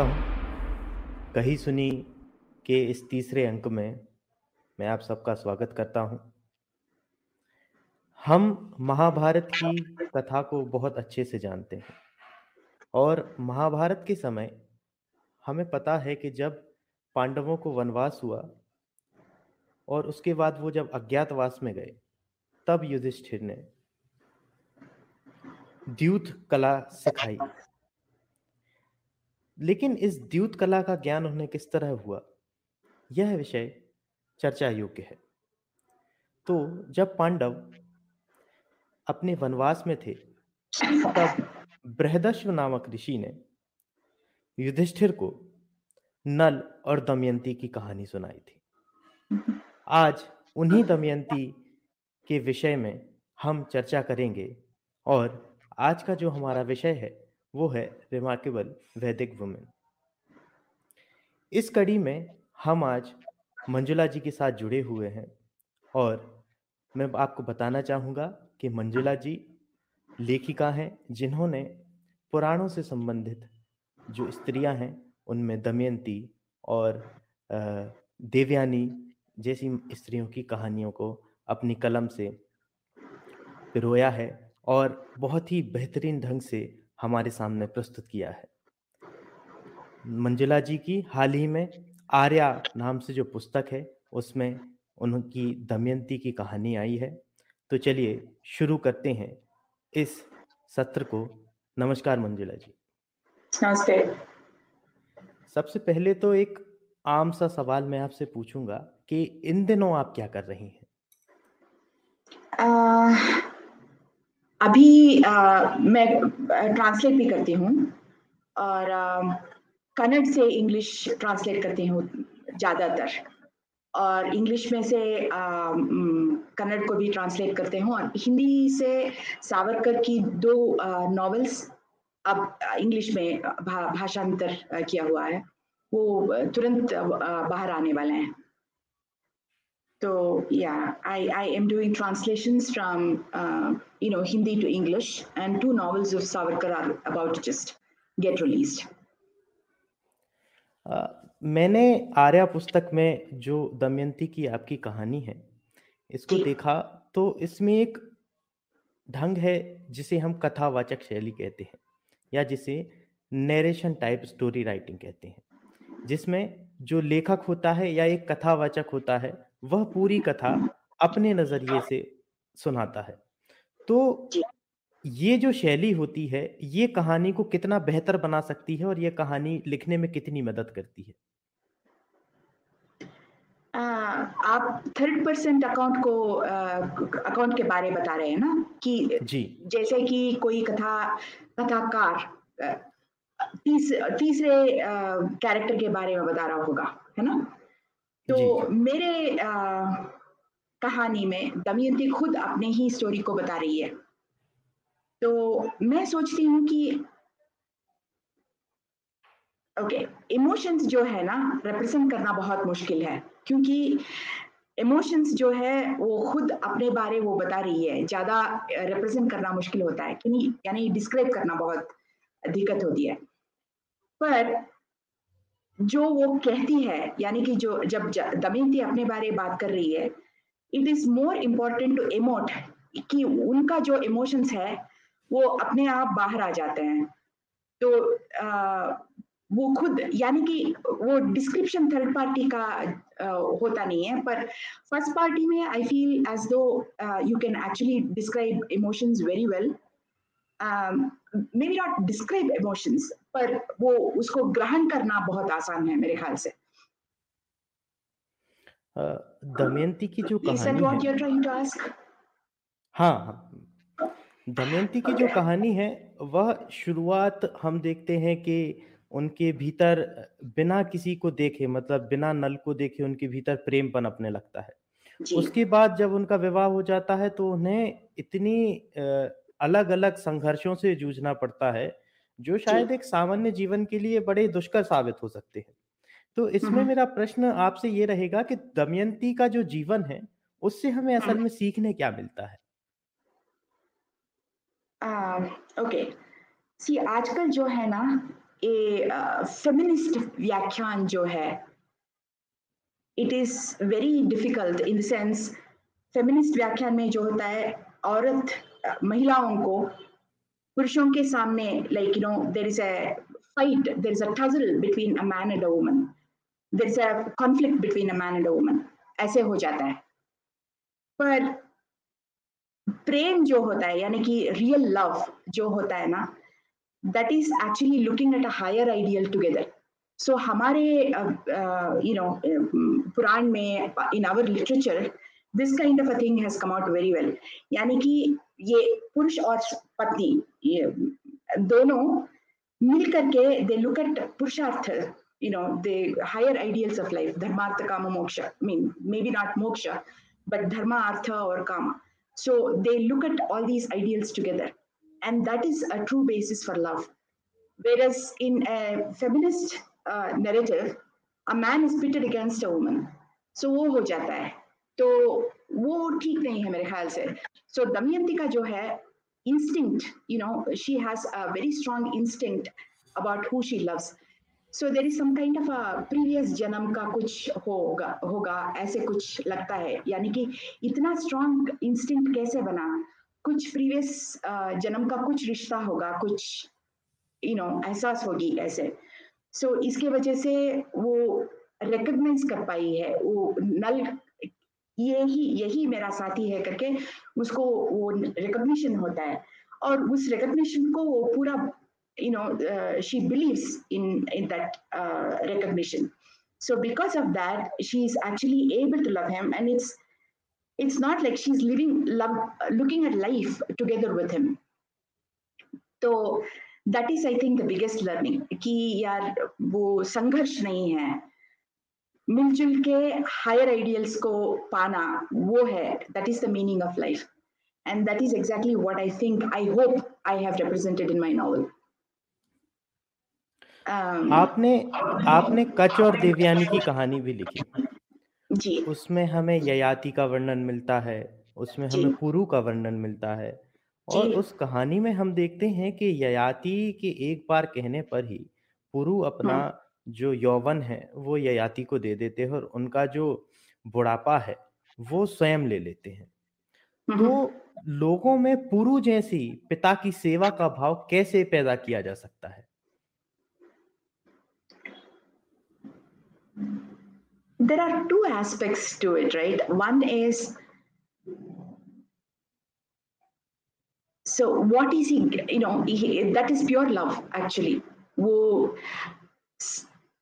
करता हूँ। कही सुनी के इस तीसरे अंक में मैं आप सबका स्वागत करता हूँ। हम महाभारत की कथा को बहुत अच्छे से जानते हैं और महाभारत के समय हमें पता है कि जब पांडवों को वनवास हुआ और उसके बाद वो जब अज्ञातवास में गए, तब युधिष्ठिर ने द्यूत कला सिखाई। लेकिन इस द्यूत कला का ज्ञान उन्हें किस तरह हुआ? यह विषय चर्चा योग्य है। तो जब पांडव अपने वनवास में थे, तब बृहदश्व नामक ऋषि ने युधिष्ठिर को नल और दमयंती की कहानी सुनाई थी। आज उन्हीं दमयंती के विषय में हम चर्चा करेंगे और आज का जो हमारा विषय है वो है रिमार्केबल वैदिक वुमेन इस कड़ी में हम आज मंजुला जी के साथ जुड़े हुए हैं और मैं आपको बताना चाहूँगा कि मंजुला जी लेखिका हैं जिन्होंने पुराणों से संबंधित जो स्त्रियाँ हैं, उनमें दमयंती और देवयानी जैसी स्त्रियों की कहानियों को अपनी कलम से पिरोया है और बहुत ही बेहतरीन ढंग से हमारे सामने प्रस्तुत किया है। मंजुला जी की हाल ही में आर्या नाम से जो पुस्तक है उसमें उनकी दमयंती की कहानी आई है। तो चलिए शुरू करते हैं इस सत्र को। नमस्कार मंजुला जी। नमस्ते। सबसे पहले तो एक आम सा सवाल मैं आपसे पूछूँगा कि इन दिनों आप क्या कर रही हैं? अभी आ, मैं ट्रांसलेट भी करती हूँ और कन्नड़ से इंग्लिश ट्रांसलेट करती हूँ ज़्यादातर और इंग्लिश में से कन्नड़ को भी ट्रांसलेट करते हूँ और हिंदी से सावरकर की दो नॉवेल्स अब इंग्लिश में भा, भाषांतर किया हुआ है। वो तुरंत बाहर आने वाले हैं। तो या I I am doing translations from you know Hindi to English and two novels of Savarkar are about to just get released मैंने आर्या पुस्तक में जो दमयंती की आपकी कहानी है इसको देखा तो इसमें एक ढंग है जिसे हम कथावाचक शैली कहते हैं या जिसे नरेशन टाइप स्टोरी राइटिंग कहते हैं जिसमें जो लेखक होता है या एक कथावाचक होता है वह पूरी कथा अपने नज़रिए से सुनाता है। तो ये जो शैली होती है ये कहानी को कितना बेहतर बना सकती है और ये कहानी लिखने में कितनी मदद करती है? आ, आप थर्ड पर्सन अकाउंट को अकाउंट के बारे बता रहे हैं ना? कि जी। जैसे कि कोई कथा कथाकार तीस, तीसरे कैरेक्टर के बारे में बता रहा होगा है ना? तो मेरे आ, कहानी में दमयंती खुद अपने ही स्टोरी को बता रही है। तो मैं सोचती हूँ कि ओके okay, इमोशंस जो है ना रिप्रेजेंट करना बहुत मुश्किल है। क्योंकि इमोशंस जो है वो खुद अपने बारे वो बता रही है। ज़्यादा रिप्रेजेंट करना मुश्किल होता है। क्योंकि यानी डिस्क्राइब करना बहुत दिक्कत होती है। पर जो वो कहती है यानी कि जो जब दमयंती अपने बारे बात कर रही है it is more important to emote कि उनका जो इमोशंस है वो अपने आप बाहर आ जाते हैं। तो आ, वो खुद यानी कि वो डिस्क्रिप्शन थर्ड पार्टी का आ, होता नहीं है पर फ़र्स्ट पार्टी में I feel as though you can actually describe emotions very well maybe not describe emotions पर वो उसको ग्रहण करना बहुत आसान है मेरे ख्याल से। दमयंती की जो कहानी है हाँ, दमयंती की जो कहानी है वह शुरुआत हम देखते हैं कि उनके भीतर बिना किसी को देखे मतलब बिना नल को देखे उनके भीतर प्रेम पनपने लगता है। उसके बाद जब उनका विवाह हो जाता है तो उन्हें इतनी अलग अलग संघर्षों से जूझना पड़ता है जो शायद एक सामान्य जीवन के लिए बड़े दुष्कर साबित हो सकते हैं। तो इसमें मेरा प्रश्न आपसे ये रहेगा कि दमयंती का जो जीवन है उससे हमें असल में सीखने क्या मिलता है? ओके। सी आजकल जो है ना ए फेमिनिस्ट व्याख्यान जो है it is very difficult in the sense feminist व्याख्यान में जो होता है औरत महिलाओं को पुरुषों के सामने like you know there is a fight, there is a tussle between a man and a woman. There is a conflict between a man and a woman. ऐसे हो जाता है। पर प्रेम जो होता है, यानी कि रियल लव जो होता है ना that is actually looking at a higher ideal together so हमारे यू नो पुराण में in our literature this kind of a thing has come out very well यानी कि ये पुरुष और पत्नी ये दोनों मिल करके they look at purushartha you know the higher ideals of life dharmartha kama moksha i mean maybe not moksha but dharma artha or kama so they look at all these ideals together and that is a true basis for love whereas in a feminist uh, narrative a man is pitted against a woman so wo ho jata hai तो वो ठीक नहीं है मेरे ख्याल से सो so, Damayanti का जो है instinct you know she has a very strong instinct about who she loves so there is some kind of a previous janam ka kuch hoga hoga aise kuch lagta hai yani ki itna strong instinct kaise bana कुछ previous जन्म का कुछ रिश्ता होगा कुछ you know एहसास होगी ऐसे सो so, इसके वजह से वो रिकग्नाइज कर पाई है वो नल यही यही मेरा साथी है करके उसको वो रिकग्निशन होता है। और उस रिकग्निशन को वो पूरा you know she believes in in that recognition so because of that she is actually able to love him and it's it's not like she is living love looking at life together with him तो that is I think the biggest learning कि यार वो संघर्ष नहीं है। मिलजुल के higher ideals को पाना वो है that is the meaning of life and that is exactly what I think I hope I have represented in my novel आपने आपने कच और देवयानी की कहानी भी लिखी। जी। उसमें हमें ययाति का वर्णन मिलता है उसमें हमें पुरु का वर्णन मिलता है। और उस कहानी में हम देखते हैं कि ययाति के एक बार कहने पर ही पुरु अपना हाँ। जो यौवन है वो ययाति को दे देते हैं और उनका जो बुढ़ापा है वो स्वयं ले लेते हैं तो लोगों में पुरु जैसी पिता की सेवा का भाव कैसे पैदा किया जा सकता है there are two aspects to it right one is so what is he you know he, that is pure love actually वो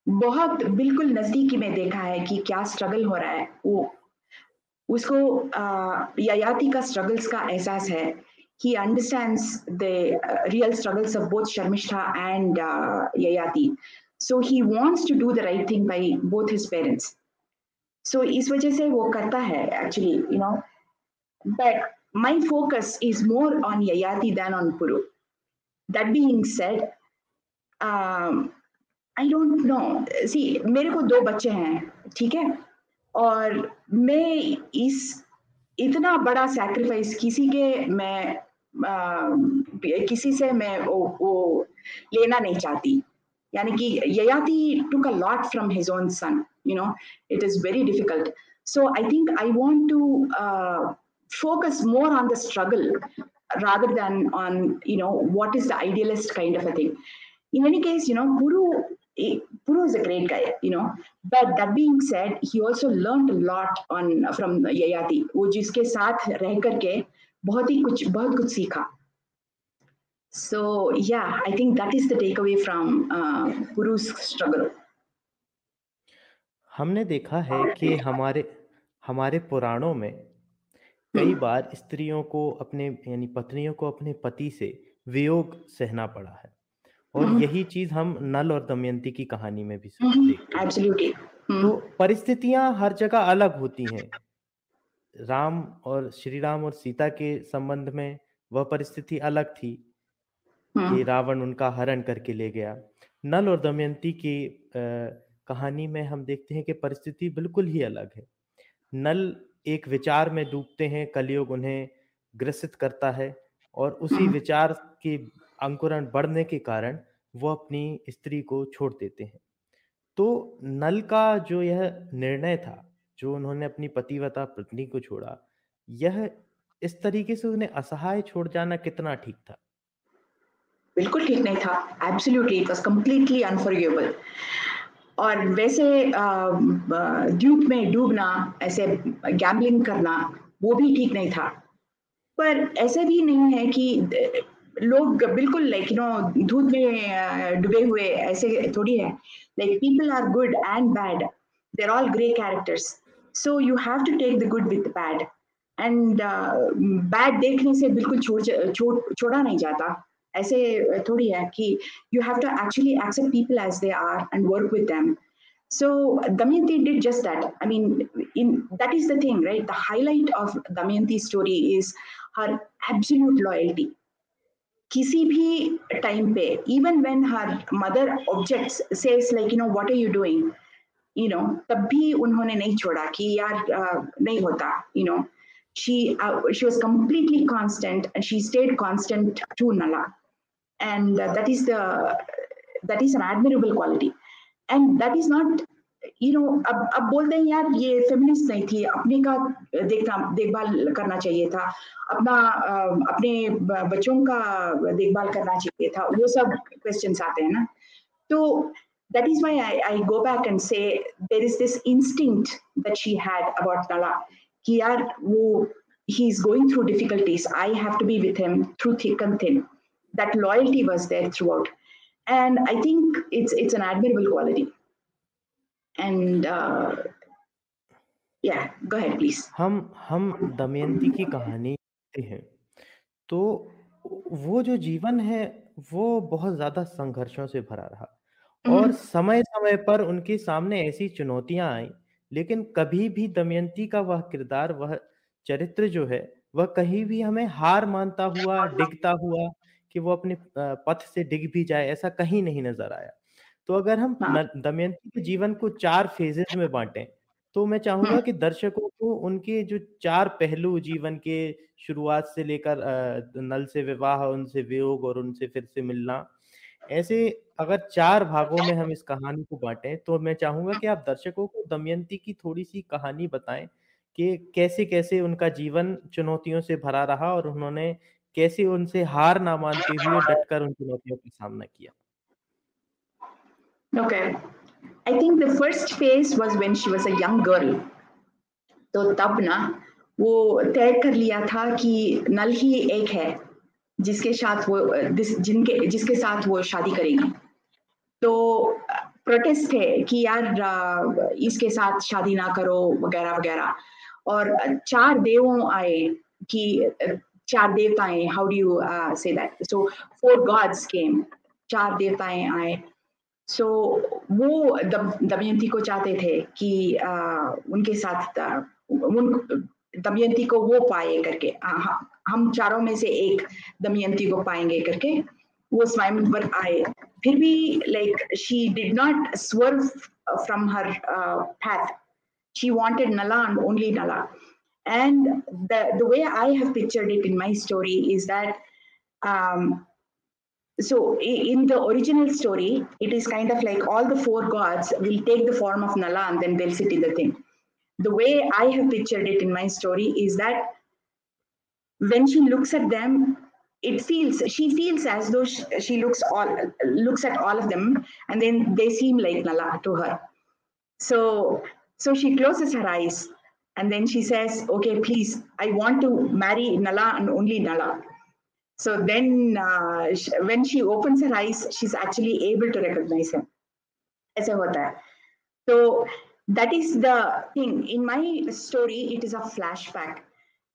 बहुत बिल्कुल नजदीकी में देखा है कि क्या स्ट्रगल हो रहा है। वो, उसको ययाति का स्ट्रगल्स का एहसास है he understand the real struggles of both Sharmishtha and Yayati. So he wants to do the right thing by both his parents so इस वजह से वो करता है actually you know but my focus is more on Yayati than on Puru that being set I don't know see मेरे को दो बच्चे हैं ठीक है? और मैं इस इतना बड़ा सैक्रिफाइस किसी के मैं आ, किसी से मैं वो, वो लेना नहीं चाहती। यानी कि Yayati took a lot from his own son you know it is very difficult so I think I want to focus more on the struggle rather than on you know what is the idealist kind of a thing. In any case you know guru Puru is a great guy, you know. But that being said, he also learned a lot on from Yayati, वो जिसके साथ रह करके बहुत ही कुछ बहुत कुछ सीखा. So yeah, I think that is the takeaway from uh, Puru's struggle. हमने देखा है कि हमारे हमारे पुराणों में कई बार स्त्रियों को अपने यानी पत्नियों को अपने पति से वियोग सहना पड़ा है और हम्म। यही चीज़ हम नल और दमयंती की कहानी में भी हम्म, देखते हैं। तो परिस्थितियाँ हर जगह अलग होती हैं। राम और श्री राम और सीता के संबंध में वह परिस्थिति अलग थी कि हम्म। रावण उनका हरण करके ले गया। नल और दमयंती की कहानी में हम देखते हैं कि परिस्थिति बिल्कुल ही अलग है। नल एक विचार में डूबते हैं कलयुग उन्हें ग्रसित करता है और उसी विचार की अंकुरण बढ़ने के कारण वो अपनी स्त्री को छोड़ देते हैं। तो नल का जो यह निर्णय था, जो उन्होंने अपनी पतिव्रता पत्नी को छोड़ा, यह इस तरीके से उन्हें असहाय छोड़ जाना कितना ठीक था? बिल्कुल ठीक नहीं था। Absolutely it was completely unforgivable. और वैसे ड्यूब में डूबना, ऐसे गैम्बलिंग करना, वो भी ठीक नहीं था। पर ऐसे भी नहीं है कि लोग बिल्कुल लाइक यू नो धूध में डूबे हुए ऐसे थोड़ी है। Like people are good and bad they are all grey characters so you have to take the good with bad and bad देखने से बिल्कुल छोड़, छोड़ा नहीं जाता। ऐसे थोड़ी है कि you have to actually accept people as they are and work with them so Damayanti did just that I mean in that is the thing right the highlight of Damayanti story is her absolute loyalty किसी भी time पे even when her mother objects says like you know what are you doing you know तब भी उन्होंने नहीं छोड़ा कि यार uh, नहीं होता you know she uh, she was completely constant and she stayed constant to nala and uh, that is the that is an admirable quality and that is not you know अब अब बोलते हैं यार ये feminist नहीं थी अपने का देखना देखभाल करना चाहिए था अपना अपने बच्चों का देखभाल करना चाहिए था वो सब क्वेश्चंस आते हैं ना तो that is why I, I go back and say there is this instinct that she had about Nala कि यार वो he is going through difficulties I have to be with him through thick and thin that loyalty was there throughout and I think it's it's an admirable quality and uh, yeah go ahead please. हम हम दमयंती की कहानी हैं। तो वो जो जीवन है वो बहुत ज़्यादा संघर्षों से भरा रहा। और समय-समय पर उनके सामने ऐसी चुनौतियाँ आई लेकिन कभी भी दमयंती का वह किरदार वह चरित्र जो है वह कहीं भी हमें हार मानता हुआ, डिगता हुआ कि वो अपने पथ से डिग भी जाए ऐसा कहीं नहीं नज़र आया। तो अगर हम हाँ। दमयंती के जीवन को चार फेजेज़ में बाँटें, तो मैं चाहूँगा हुँ। कि दर्शकों को उनके जो चार पहलू जीवन के शुरुआत से लेकर नल से विवाह, उनसे वियोग और उनसे फिर से मिलना, ऐसे अगर चार भागों में हम इस कहानी को बाँटें, तो मैं चाहूँगा कि आप दर्शकों को दमयंती की थोड़ी-सी कहानी बताएँ कि कैसे-कैसे उनका जीवन चुनौतियों से भरा रहा और उन्होंने कैसे उनसे हार ना मानते हुए डटकर उन चुनौतियों का सामना किया? Okay. I think the first phase was when she was a young girl. तो तब ना, वो तय कर लिया था कि नल ही एक है, जिसके साथ वो जिनके, जिसके साथ वो शादी करेगी। तो प्रोटेस्ट थे कि यार इसके साथ शादी ना करो, वगैरह वगैरह। और चार देवों आए कि, चार देवताएँ how do you say that so four gods came चार देवताएँ आए। सो so, वो दमयंती को चाहते थे कि आ, उनके साथ उन दमयंती को वो पाए करके आ, हम चारों में से एक दमयंती को पाएँगे करके वो स्वयं पर आए। फिर भी like she did not swerve from her wanted nala and only nala. And the the way i have pictured it in my story is that um, so in the original story, it is kind of like all the four gods will take the form of Nala and then they'll sit in the thing. The way I have pictured it in my story is that when she looks at them, it feels she feels as though she, she looks all looks at all of them and then they seem like Nala to her. So so she closes her eyes and then she says, "Okay, please, I want to marry Nala and only Nala." So then, uh, when she opens her eyes, she's actually able to recognize him. ऐसे होता है. So that is the thing. In my story, it is a flashback.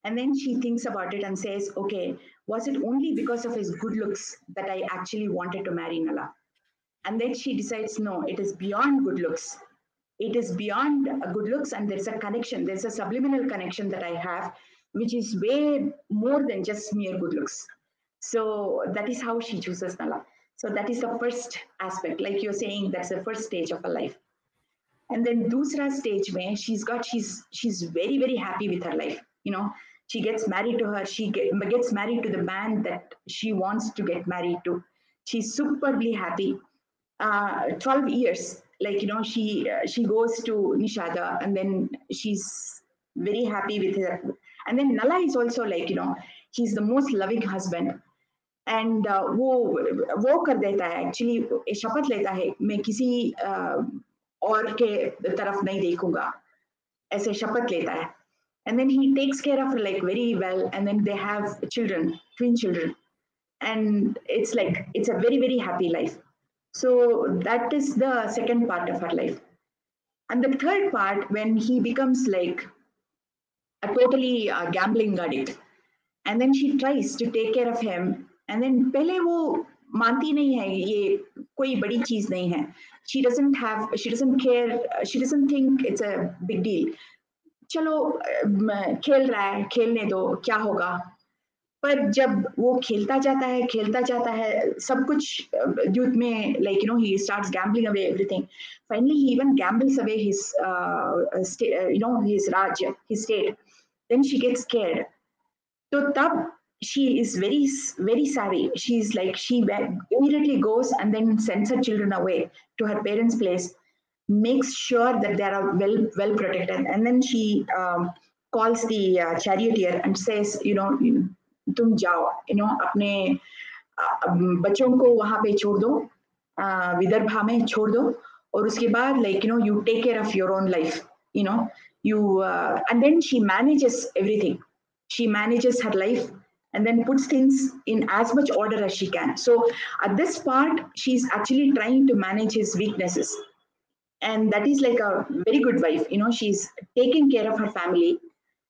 And then she thinks about it and says, okay, was it only because of his good looks that I actually wanted to marry Nala? And then she decides, no, it is beyond good looks. It is beyond good looks, and there's a connection, there's a subliminal connection that I have, which is way more than just mere good looks. So that is how she chooses Nala. So that is the first aspect. Like you're saying, that's the first stage of her life. And then dusra stage where she's got she's she's very, very happy with her life. You know, she gets married to her, she get, gets married to the man that she wants to get married to. she's superbly happy. Uh, 12 years, like, you know, she, uh, she goes to Nishada and then she's very happy with her. And then Nala is also like, you know, he's the most loving husband. And uh, वो वो कर देता है actually शपथ लेता है मैं किसी uh, और के तरफ़ नहीं देखूँगा ऐसे शपथ लेता है and then he takes care of her like very well and then they have children twin children and it's like it's a very very happy life so that is the second part of her life and the third part when he becomes like a totally uh, gambling addict and then she tries to take care of him and then पहले वो मानती नहीं है ये कोई बड़ी चीज़ नहीं है she doesn't have she doesn't care she doesn't think it's a big deal चलो खेल रहा है खेलने दो क्या होगा पर जब वो खेलता जाता है खेलता जाता है सब कुछ youth में he starts gambling away everything finally he even gambles away his uh, state, uh, you know his raj his state then she gets scared तो तब she is very very savvy she's like she immediately goes and then sends her children away to her parents place makes sure that they are well well protected and then she um, calls the uh, charioteer and says you know tum jao you know apne बच्चों को वहां पे छोड़ दो विदर्भा में छोड़ दो और उसके बाद like you know you take care of your own life you know you uh, and then she manages everything she manages her life and then puts things in as much order as she can. So at this part, she's actually trying to manage his weaknesses. And that is like a very good wife. You know, she's taking care of her family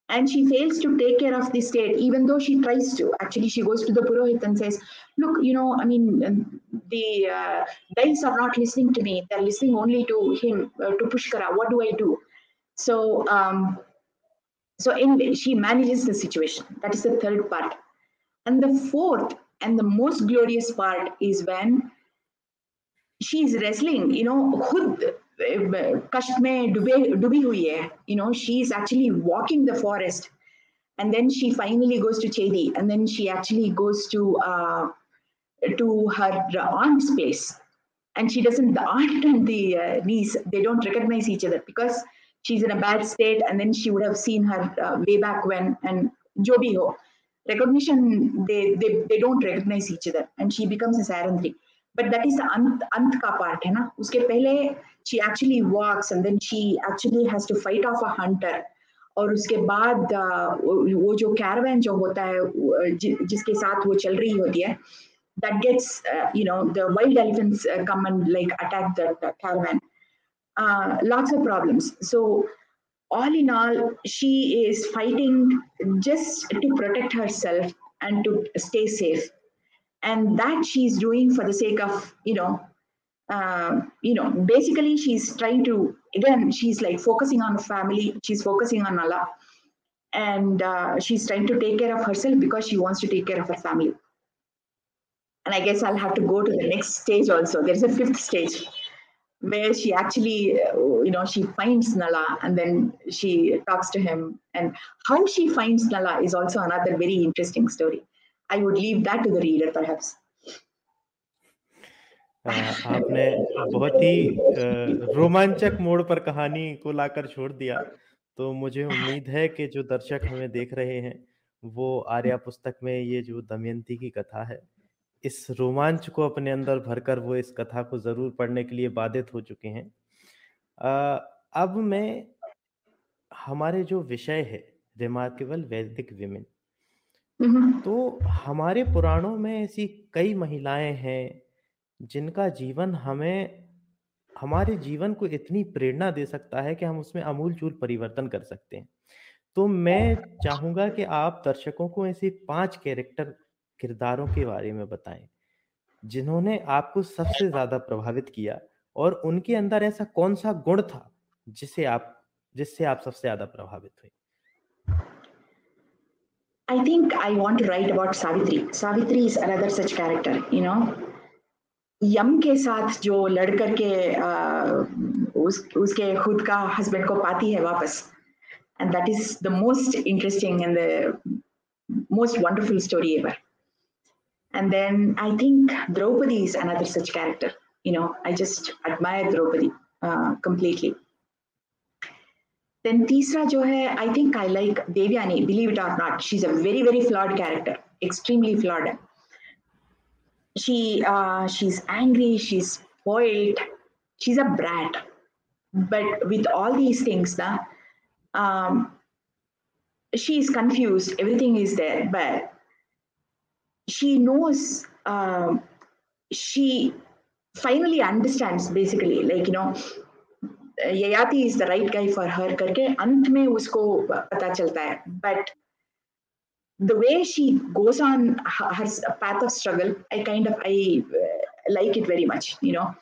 and she fails to take care of the state, even though she tries to. Actually, she goes to the Purohit and says, Look, you know, I mean, the uh, guys are not listening to me. They're listening only to him, uh, to Pushkara. What do I do? So, um, so in, she manages the situation. That is the third part. And the fourth and the most glorious part is when she is wrestling, you know, khud कष्ट में डूबे डूबी हुई है you know she is actually walking the forest and then she finally goes to Chedi and then she actually goes to uh, to her aunt's place and she doesn't the aunt and the uh, niece they don't recognize each other because she's in a bad state and then she would have seen her uh, way back when and jo bhi ho recognition they, they they don't recognize each other and she becomes a sarandri but that is the ant, ant ka part hai na uske pehle she actually walks and then she actually has to fight off a hunter और उसके बाद वो जो Caravan जो होता है जिसके साथ वो चल रही होती है that gets uh, you know the wild elephants uh, come and like attack the, the caravan uh, lots of problems so all in all, she is fighting just to protect herself and to stay safe. And that she's doing for the sake of, you know, uh, you know, basically she's trying to, again, she's like focusing on family, she's focusing on Allah. And uh, she's trying to take care of herself because she wants to take care of her family. And I guess I'll have to go to the next stage also. There's a fifth stage where she actually, uh, you know, she finds Nala and then she talks to him. And how she finds Nala is also another very interesting story. I would leave that to the reader, perhaps. आपने बहुत ही रोमांचक मोड़ पर कहानी को लाकर छोड़ दिया तो मुझे उम्मीद है कि जो दर्शक हमें देख रहे हैं वो आर्या पुस्तक में ये जो दमयंती की कथा है इस रोमांच को अपने अंदर भरकर वो इस कथा को ज़रूर पढ़ने के लिए बाधित हो चुके हैं। अब मैं हमारे जो विषय है रिमार्केबल वैदिक विमेन तो हमारे पुराणों में ऐसी कई महिलाएँ हैं जिनका जीवन हमें हमारे जीवन को इतनी प्रेरणा दे सकता है कि हम उसमें अमूल चूल परिवर्तन कर सकते हैं। तो मैं चाहूँगा कि आप दर्शकों को ऐसे पाँच कैरेक्टर किरदारों के बारे में बताएँ जिन्होंने आपको सबसे ज़्यादा प्रभावित किया और उनके अंदर ऐसा कौन सा गुण था जिसे आप जिससे आप सबसे ज़्यादा प्रभावित हुए I think I want to write about Savitri. Savitri is another such character, you know. यम के साथ जो लड़कर के आ, उस उसके खुद का हस्बैंड को पाती है वापस and that is the most interesting and the most wonderful story ever And then I think Draupadi is another such character. You know, I just admire Draupadi uh, completely. Then तीसरा जो है, I think I like Devyani, believe it or not. She's a very, very flawed character, extremely flawed. She, uh, she's angry, she's spoiled, she's a brat. But with all these things, na, um, she is confused, everything is there, but she knows, um, she finally understands basically, like, you know, Yayati is the right guy for her करके अंत में उसको पता चलता है but the way she goes on her, her path of struggle I kind of I uh, like it very much you know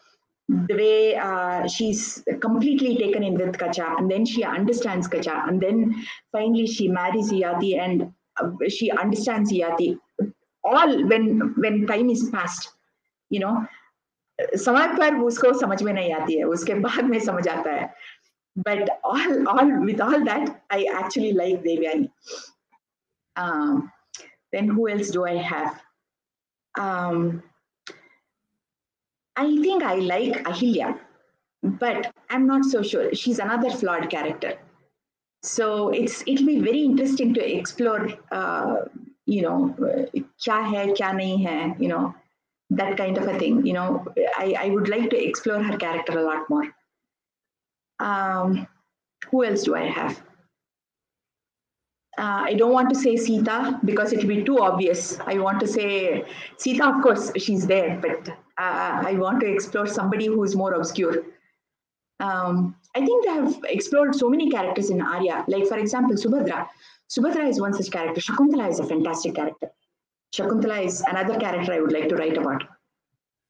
the way uh, she's completely taken in with Kacha and then she understands Kacha and then finally she marries Yati and uh, she understands Yati all when when time is past you know समय पर उसको समझ में नहीं आती है उसके बाद में समझ आता है but all all with all that i actually like devyani um, then who else do i have um, i think i like ahilya but i'm not so sure she's another flawed character so it's it'll be very interesting to explore uh, you know kya hai kya nahi hai you know that kind of a thing. You know, I, I would like to explore her character a lot more. Um, who else do I have? Uh, I don't want to say Sita because it will be too obvious. I want to say Sita, of course, she's there, but uh, I want to explore somebody who's more obscure. Um, I think they have explored so many characters in Arya. Like, for example, Subhadra. Subhadra is one such character. Shakuntala is a fantastic character. Shakuntala is another character I would like to write about.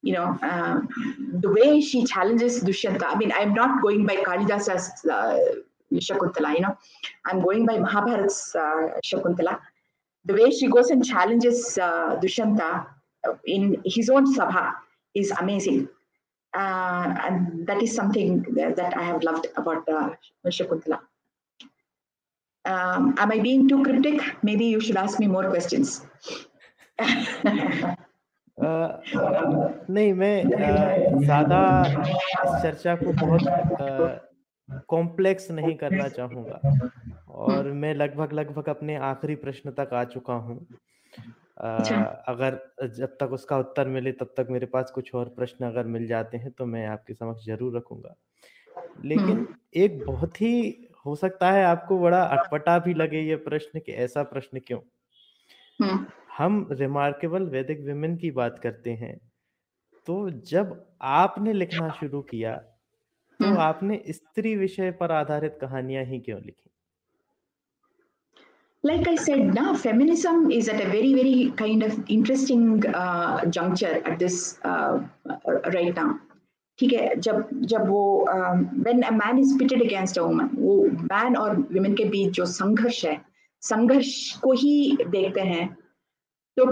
You know, um, the way she challenges Dushyanta. I mean, I'm not going by Kalidasa's uh, Shakuntala, you know, I'm going by Mahabharat's uh, Shakuntala. The way she goes and challenges uh, Dushyanta in his own sabha is amazing. Uh, and that is something that, that, I have loved about uh, Shakuntala. Um, am I being too cryptic? Maybe you should ask me more questions. नहीं मैं ज़्यादा इस चर्चा को बहुत complex नहीं करना चाहूँगा और मैं लगभग लगभग अपने आखिरी प्रश्न तक आ चुका हूँ अच्छा। अगर जब तक उसका उत्तर मिले तब तक मेरे पास कुछ और प्रश्न अगर मिल जाते हैं तो मैं आपके समक्ष ज़रूर रखूँगा। लेकिन एक बहुत ही हो सकता है आपको बड़ा अटपटा भी लगे ये प्रश्न कि ऐसा प्रश्न क्यों? हम रिमार्केबल वैदिक विमेन की बात करते हैं तो जब आपने लिखना शुरू किया तो आपने स्त्री विषय पर आधारित कहानियाँ ही क्यों लिखी? like I said, now feminism is at a very, very kind of interesting uh, juncture at this uh, right now. ठीक है जब जब वो when a man is pitted against a woman वो मैन और वुमेन के बीच जो संघर्ष है संघर्ष को ही देखते हैं So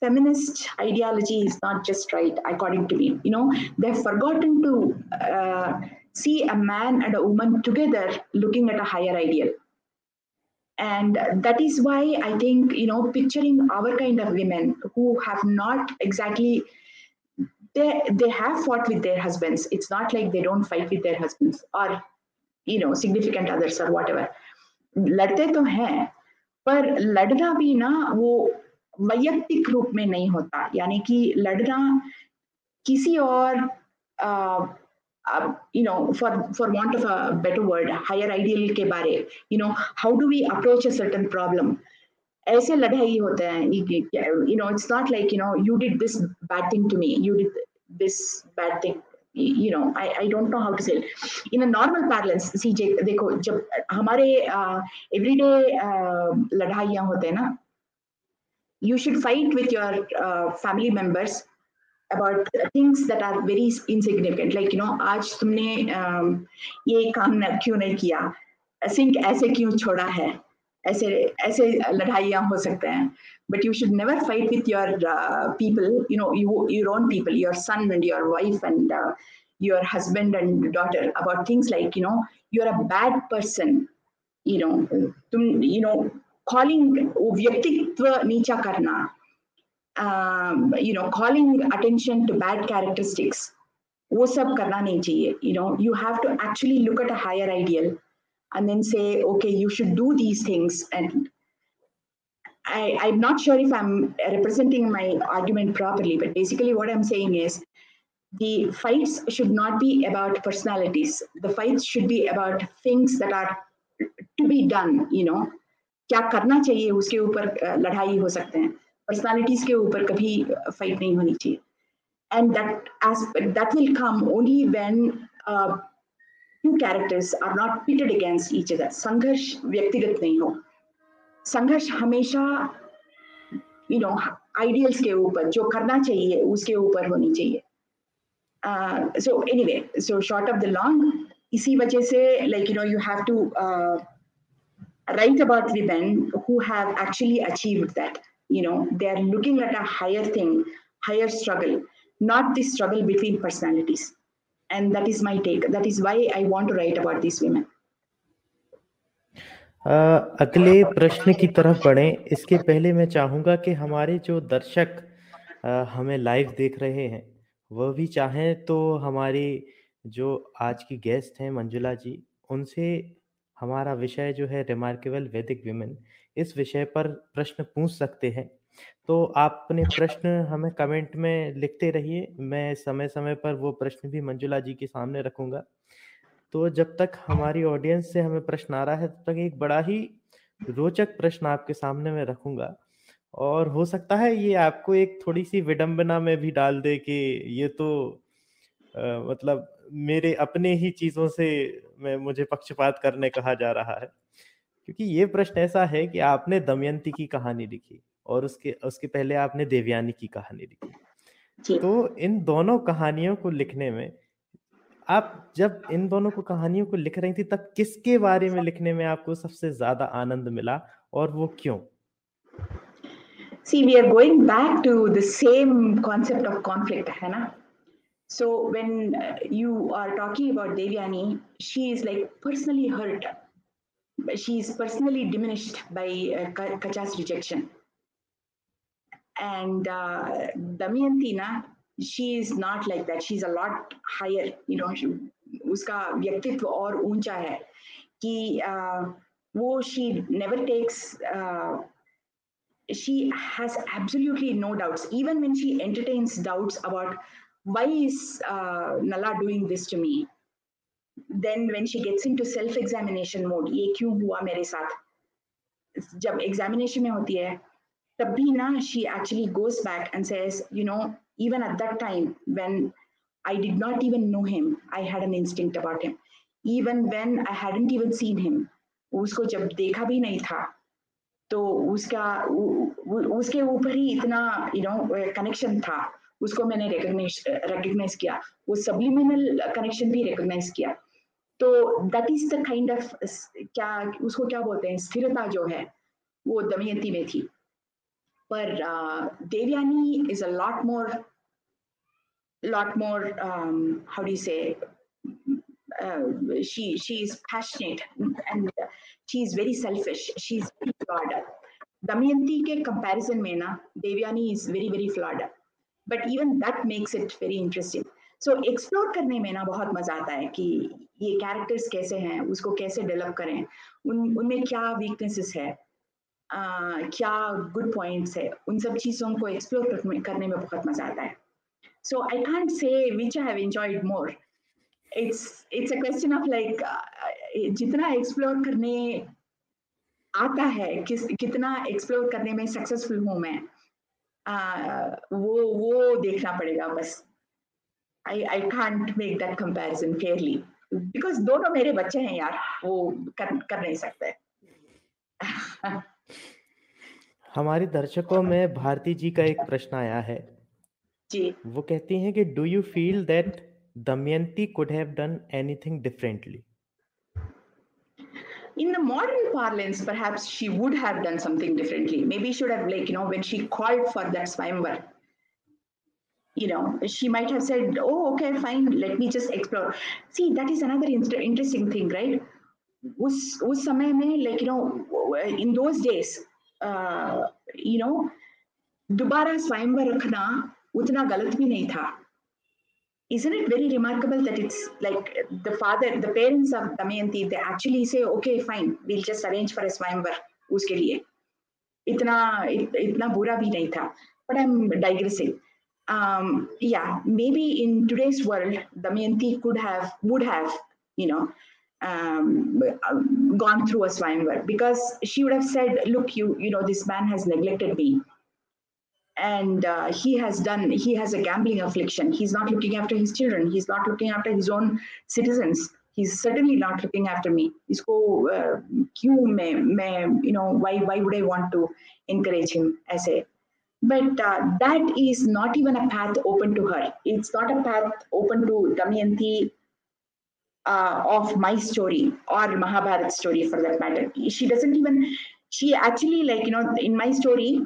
feminist ideology is not just right, according to me. You know, they've forgotten to uh, see a man and a woman together looking at a higher ideal. And that is why I think, you know, picturing our kind of women who have not exactly they they have fought with their husbands. It's not like they don't fight with their husbands or you know significant others or whatever. लड़ते तो हैं पर लड़ना भी ना वो वैयक्तिक रूप में नहीं होता यानी कि लड़ना किसी और you know for for want of a better word higher ideal के बारे you know how do we approach a certain problem? ऐसे लड़ाई होते हैं you know it's not like you know you did this bad thing to me you did this bad thing you know I, I don't know how to say it. In a normal parlance see देखो जब हमारे everyday लड़ाइयाँ होते हैं ना you should fight with your family members about things that are very insignificant like you know आज तुमने um, ये काम क्यों नहीं किया सिंक ऐसे क्यों छोड़ा है ऐसे ऐसे लड़ाइयाँ हो सकते हैं but you should never fight with your uh, people you know you, your own people your son and your wife and uh, your husband and daughter about things like you know you're a bad person you know तुम you know calling व्यक्तित्व नीचा करना um, you know calling attention to bad characteristics वो सब करना नहीं चाहिए you know you have to actually look at a higher ideal and then say okay you should do these things and I, I'm not sure if I'm representing my argument properly, but basically what I'm saying is the fights should not be about personalities. The fights should be about things that are to be done, you know. क्या करना चाहिए उसके ऊपर लड़ाई हो सकते हैं personalities के ऊपर कभी फाइट नहीं होनी चाहिए। And that aspect that will come only when two characters are not pitted against each other संघर्ष व्यक्तिगत नहीं हो। संघर्ष हमेशा यू नो आइडियल्स के ऊपर, जो करना चाहिए, उसके ऊपर होनी चाहिए। So any so short of the long इसी वजह से like you know you have to write about the ban who have actually achieve that you know they are looking at a higher thing higher struggle not the struggle between personalities and that is my take that is why i want to write about these women अगले प्रश्न की तरफ़ बढ़े इसके पहले मैं चाहूँगा कि हमारे जो दर्शक हमें लाइव देख रहे हैं वह भी चाहें तो हमारी जो आज की गेस्ट हैं मंजुला जी उनसे हमारा विषय जो है रिमार्केबल वैदिक विमेन इस विषय पर प्रश्न पूछ सकते हैं। तो आप अपने प्रश्न हमें कमेंट में लिखते रहिए मैं समय समय पर वो प्रश्न भी मंजुला जी के सामने रखूँगा। तो जब तक हमारी ऑडियंस से हमें प्रश्न आ रहा है तब तक एक बड़ा ही रोचक प्रश्न आपके सामने में रखूँगा। और हो सकता है ये आपको एक थोड़ी सी विडंबना में भी डाल दे कि ये तो आ, मतलब मेरे अपने ही चीज़ों से मैं मुझे पक्षपात करने कहा जा रहा है। क्योंकि ये प्रश्न ऐसा है कि आपने दमयंती की कहानी लिखी और उसके उसके पहले आपने देवयानी की कहानी लिखी तो इन दोनों कहानियों को लिखने में आप जब इन दोनों को कहानियों को लिख रही थी तब किसके बारे में लिखने में आपको सबसे ज़्यादा आनंद मिला और वो क्यों See, we are going back to the same concept of conflict. So when uh, you are talking about Devyani, she is like personally hurt. She is personally diminished by uh, Kacha's rejection. And uh, Damayanti, na, she is not like that she's a lot higher you know she, उसका व्यक्तित्व और ऊंचा है कि uh, वो she never takes uh, she has absolutely no doubts even when she entertains doubts about why is uh, Nala doing this to me then when she gets into self examination mode ये क्यों हुआ मेरे साथ जब examination में होती है तब भी ना she actually goes back and says you know even at that time when I did not even know him, I had an instinct about him. Even when I hadn't even seen him, उसको जब देखा भी नहीं था तो उसका उसके ऊपर ही इतना यू नो कनेक्शन था उसको मैंने रिकॉग्नाइज किया वो सब्लिमिनल कनेक्शन भी रिकॉग्नाइज किया तो that is the kind of क्या उसको क्या बोलते हैं स्थिरता जो है वो दमयंती में थी uh, Devyani is a lot more, lot more. Um, how do you say? Uh, she she is passionate and she is very selfish. She's very flawed. Damayanti ke comparison में ना Devayani is very very flawed. But even that makes it very interesting. So so, explore करने में ना बहुत मज़ा आता है कि ये कैरेक्टर्स कैसे हैं उसको कैसे डेवलप करें उन उनमें क्या वीकनेसेस है क्या गुड पॉइंट्स है उन सब चीज़ों को एक्सप्लोर करने में बहुत मज़ा आता है। So I can't say which I have enjoyed more it's it's a question of like जितना एक्सप्लोर करने आता है किस कितना एक्सप्लोर करने में सक्सेसफुल हूँ मैं uh, वो वो देखना पड़ेगा बस। I I can't make that comparison fairly because दोनों मेरे बच्चे हैं यार वो कर, कर नहीं सकते हमारे दर्शकों में भारती जी का एक प्रश्न आया है जी वो कहती हैं कि do you feel that Damayanti could have done anything differently in the modern parlance perhaps she would have done something differently maybe she should have like you know when she called for that swayamvar you know she might have said oh okay fine let me just explore see that is another inter- interesting thing right उस उस like you know in those days uh, you know दोबारा स्वयंवर रखना उतना गलत भी नहीं था isn't it very remarkable that it's like the father the parents of Damayanti they actually say okay fine we'll just arrange for a swayamvar उसके लिए इतना इत, इतना बुरा भी नहीं था but I'm digressing um, yeah maybe in today's world Damayanti could have would have you know um, gone through a swayamvar because she would have said, look, you, you know, this man has neglected me. And uh, he has done, he has a gambling affliction. He's not looking after his children. He's not looking after his own citizens. He's certainly not looking after me. Isko, uh, you know, why, why would I want to encourage him as a but uh, that is not even a path open to her. It's not a path open to Damayanti uh, of my story or Mahabharat story for that matter. She doesn't even, she actually, like, you know, in my story,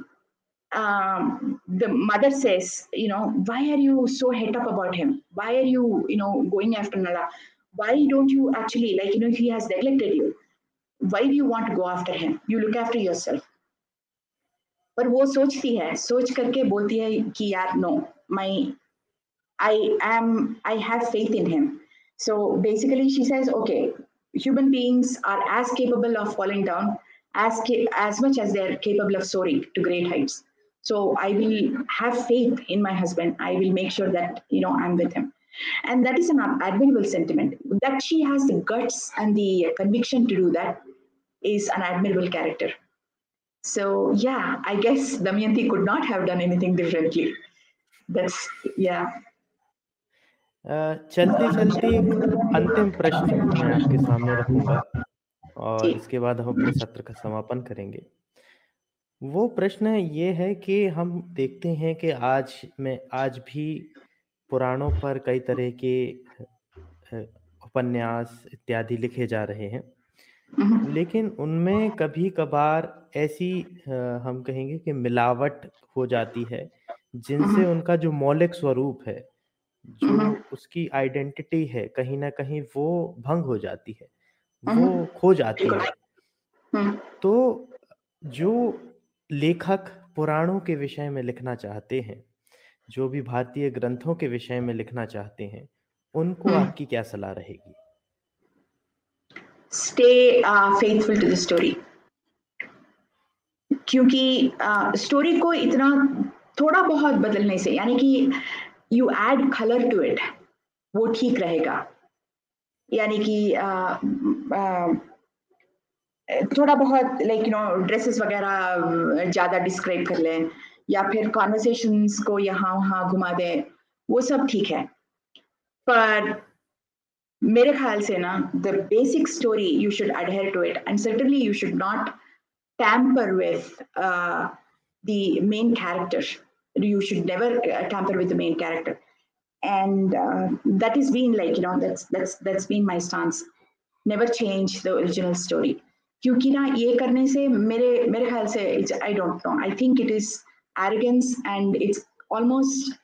um, the mother says, you know, why are you so het up about him? Why are you, you know, going after Nala? Why don't you actually, like, you know, he has neglected you. Why do you want to go after him? You look after yourself. पर वो सोचती है सोच करके बोलती है कि यार no my I am I have faith in him so basically, she says, okay, human beings are as capable of falling down as as much as they're capable of soaring to great heights. So I will have faith in my husband. I will make sure that you know I'm with him, and that is an admirable sentiment. That she has the guts and the conviction to do that is an admirable character. So yeah, I guess Damayanti could not have done anything differently. That's yeah. चलते चलते अंतिम प्रश्न मैं आपके सामने रखूँगा और इसके बाद हम अपने सत्र का समापन करेंगे वो प्रश्न ये है कि हम देखते हैं कि आज में आज भी पुराणों पर कई तरह के उपन्यास इत्यादि लिखे जा रहे हैं लेकिन उनमें कभी कभार ऐसी हम कहेंगे कि मिलावट हो जाती है जिनसे उनका जो मौलिक स्वरूप है जो उसकी आइडेंटिटी है कहीं ना कहीं वो भंग हो जाती है वो खो जाती है। तो जो लेखक पुराणों के विषय में लिखना चाहते हैं जो भी भारतीय ग्रंथों के विषय में लिखना चाहते हैं उनको आपकी क्या सलाह रहेगी? Stay faithful to the story क्योंकि स्टोरी uh, को इतना थोड़ा बहुत बदलने से यानी कि you add colour to it वो ठीक रहेगा। यानी कि थोड़ा बहुत लाइक यू नो ड्रेसेस वगैरह ज़्यादा डिस्क्राइब कर लें या फिर कॉन्वर्सेशंस को यहाँ वहाँ घुमा दें वो सब ठीक है। पर मेरे ख्याल से ना the basic story you should adhere to it and certainly you should not tamper with uh, the main character you should never uh, tamper with the main character and uh, that has been like you know that's that's that's been my stance never change the original story क्योंकि ना ये करने से मेरे मेरे ख्याल से it's I don't know I think it is arrogance and it's almost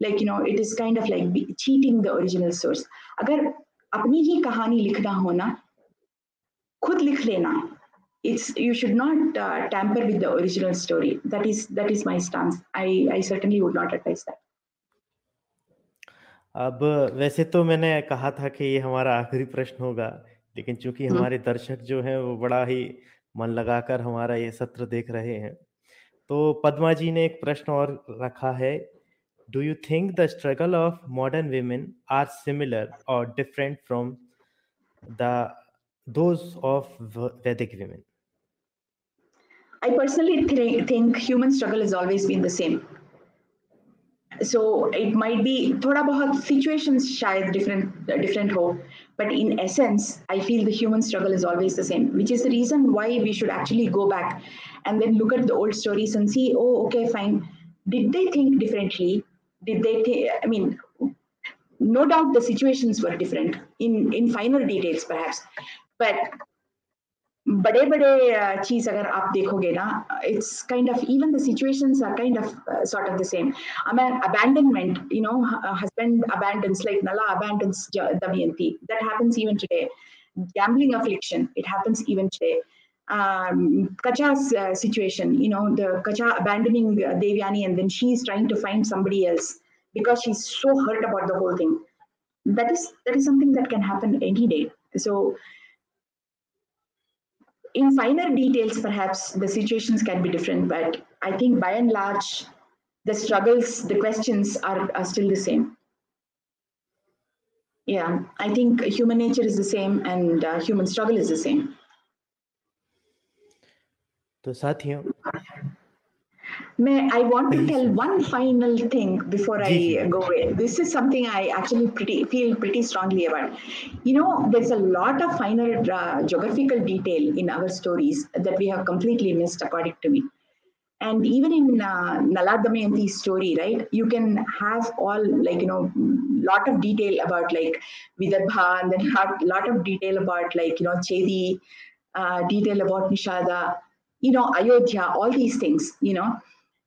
like you know it is kind of like cheating the original source अगर अपनी ही कहानी लिखना होना खुद लिख लेना। It's you should not uh, tamper with the original story. That is that is my stance. I i certainly would not advise that. अब वैसे तो मैंने कहा था कि ये हमारा आखिरी प्रश्न होगा लेकिन चूँकि हम्म। हमारे दर्शक जो हैं वो बड़ा ही मन लगाकर हमारा ये सत्र देख रहे हैं तो पद्मा जी ने एक प्रश्न और रखा है do you think the struggle of modern women are similar or different from the those of Vedic women? I personally th- think human struggle has always been the same. So it might be thoda bahut situations shayad different different ho, but in essence, I feel the human struggle is always the same, which is the reason why we should actually go back and then look at the old stories and see, oh, okay, fine. Did they think differently? Did they? Th- I mean, no doubt the situations were different in in finer details, perhaps, but बड़े बड़े चीज अगर आप देखोगे ना it's kind of even the situations are kind of sort of the same I mean abandonment you know husband abandons like Nala abandons Damayanti that happens even today gambling affliction it happens even today um, Kacha's uh, situation, you know, the Kacha abandoning uh, Devyani and then she's trying to find somebody else because she's so hurt about the whole thing. That is that is something that can happen any day. So in finer details, perhaps the situations can be different, but I think by and large, the struggles, the questions are, are still the same. Yeah, I think human nature is the same and uh, human struggle is the same. तो साथियों May I want to tell one final thing before I go away. This is something I actually pretty feel pretty strongly about. You know, there's a lot of finer uh, geographical detail in our stories that we have completely missed, according to me. And even in uh, Nala Damayanti's story, right, you can have all like you know, lot of detail about like Vidarbha, and then have lot of detail about like you know Chedi, uh, detail about Nishada, you know, Ayodhya, all these things, you know.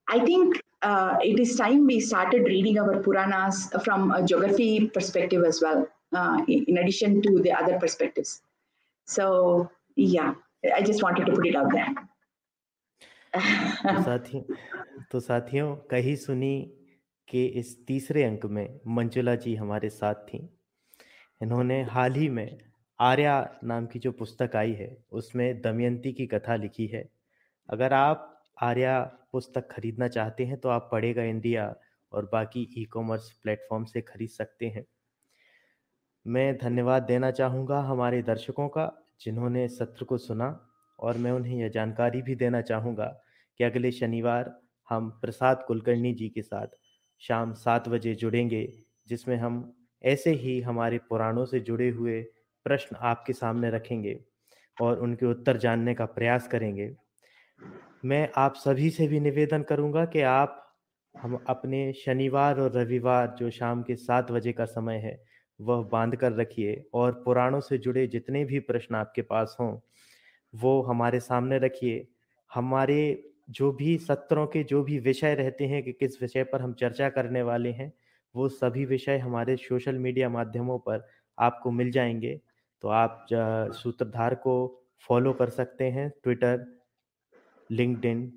I think uh, it is time we started reading our Puranas from a geography perspective as well, uh, in addition to the other perspectives. So, yeah, I just wanted to put it out there. तो साथी तो साथियों कही सुनी के इस तीसरे अंक में मंजुला जी हमारे साथ थी इन्होंने हाल ही में आर्या नाम की जो पुस्तक आई है उसमें दमयंती की कथा लिखी है अगर आप आर्या पुस्तक खरीदना चाहते हैं तो आप पढ़ेगा इंडिया और बाकी ई कॉमर्स प्लेटफॉर्म से खरीद सकते हैं। मैं धन्यवाद देना चाहूँगा हमारे दर्शकों का, जिन्होंने सत्र को सुना और मैं उन्हें यह जानकारी भी देना चाहूँगा कि अगले शनिवार हम प्रसाद कुलकर्णी जी के साथ शाम सात बजे जुड़ेंगे, जिसमें हम ऐसे ही हमारे पुराणों से जुड़े हुए प्रश्न आपके सामने रखेंगे और उनके उत्तर जानने का प्रयास करेंगे। मैं आप सभी से भी निवेदन करूँगा कि आप, हम अपने शनिवार और रविवार जो शाम के सात बजे का समय है, वह बाँध कर रखिए और पुराणों से जुड़े जितने भी प्रश्न आपके पास हों, वो हमारे सामने रखिए। हमारे जो भी सत्रों के जो भी विषय रहते हैं कि किस विषय पर हम चर्चा करने वाले हैं, वो सभी विषय हमारे सोशल मीडिया माध्यमों पर आपको मिल जाएँगे। तो आप सूत्रधार को फॉलो कर सकते हैं, ट्विटर लिंकडिन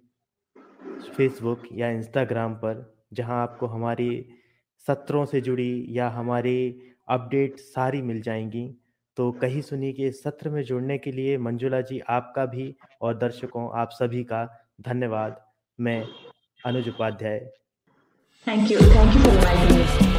फेसबुक या इंस्टाग्राम पर, जहाँ आपको हमारी सत्रों से जुड़ी या हमारी अपडेट सारी मिल जाएँगी। तो कहीं सुनी के सत्र में जुड़ने के लिए मंजुला जी आपका भी और दर्शकों आप सभी का धन्यवाद। मैं Anuj Upadhyay. Thank you thank you for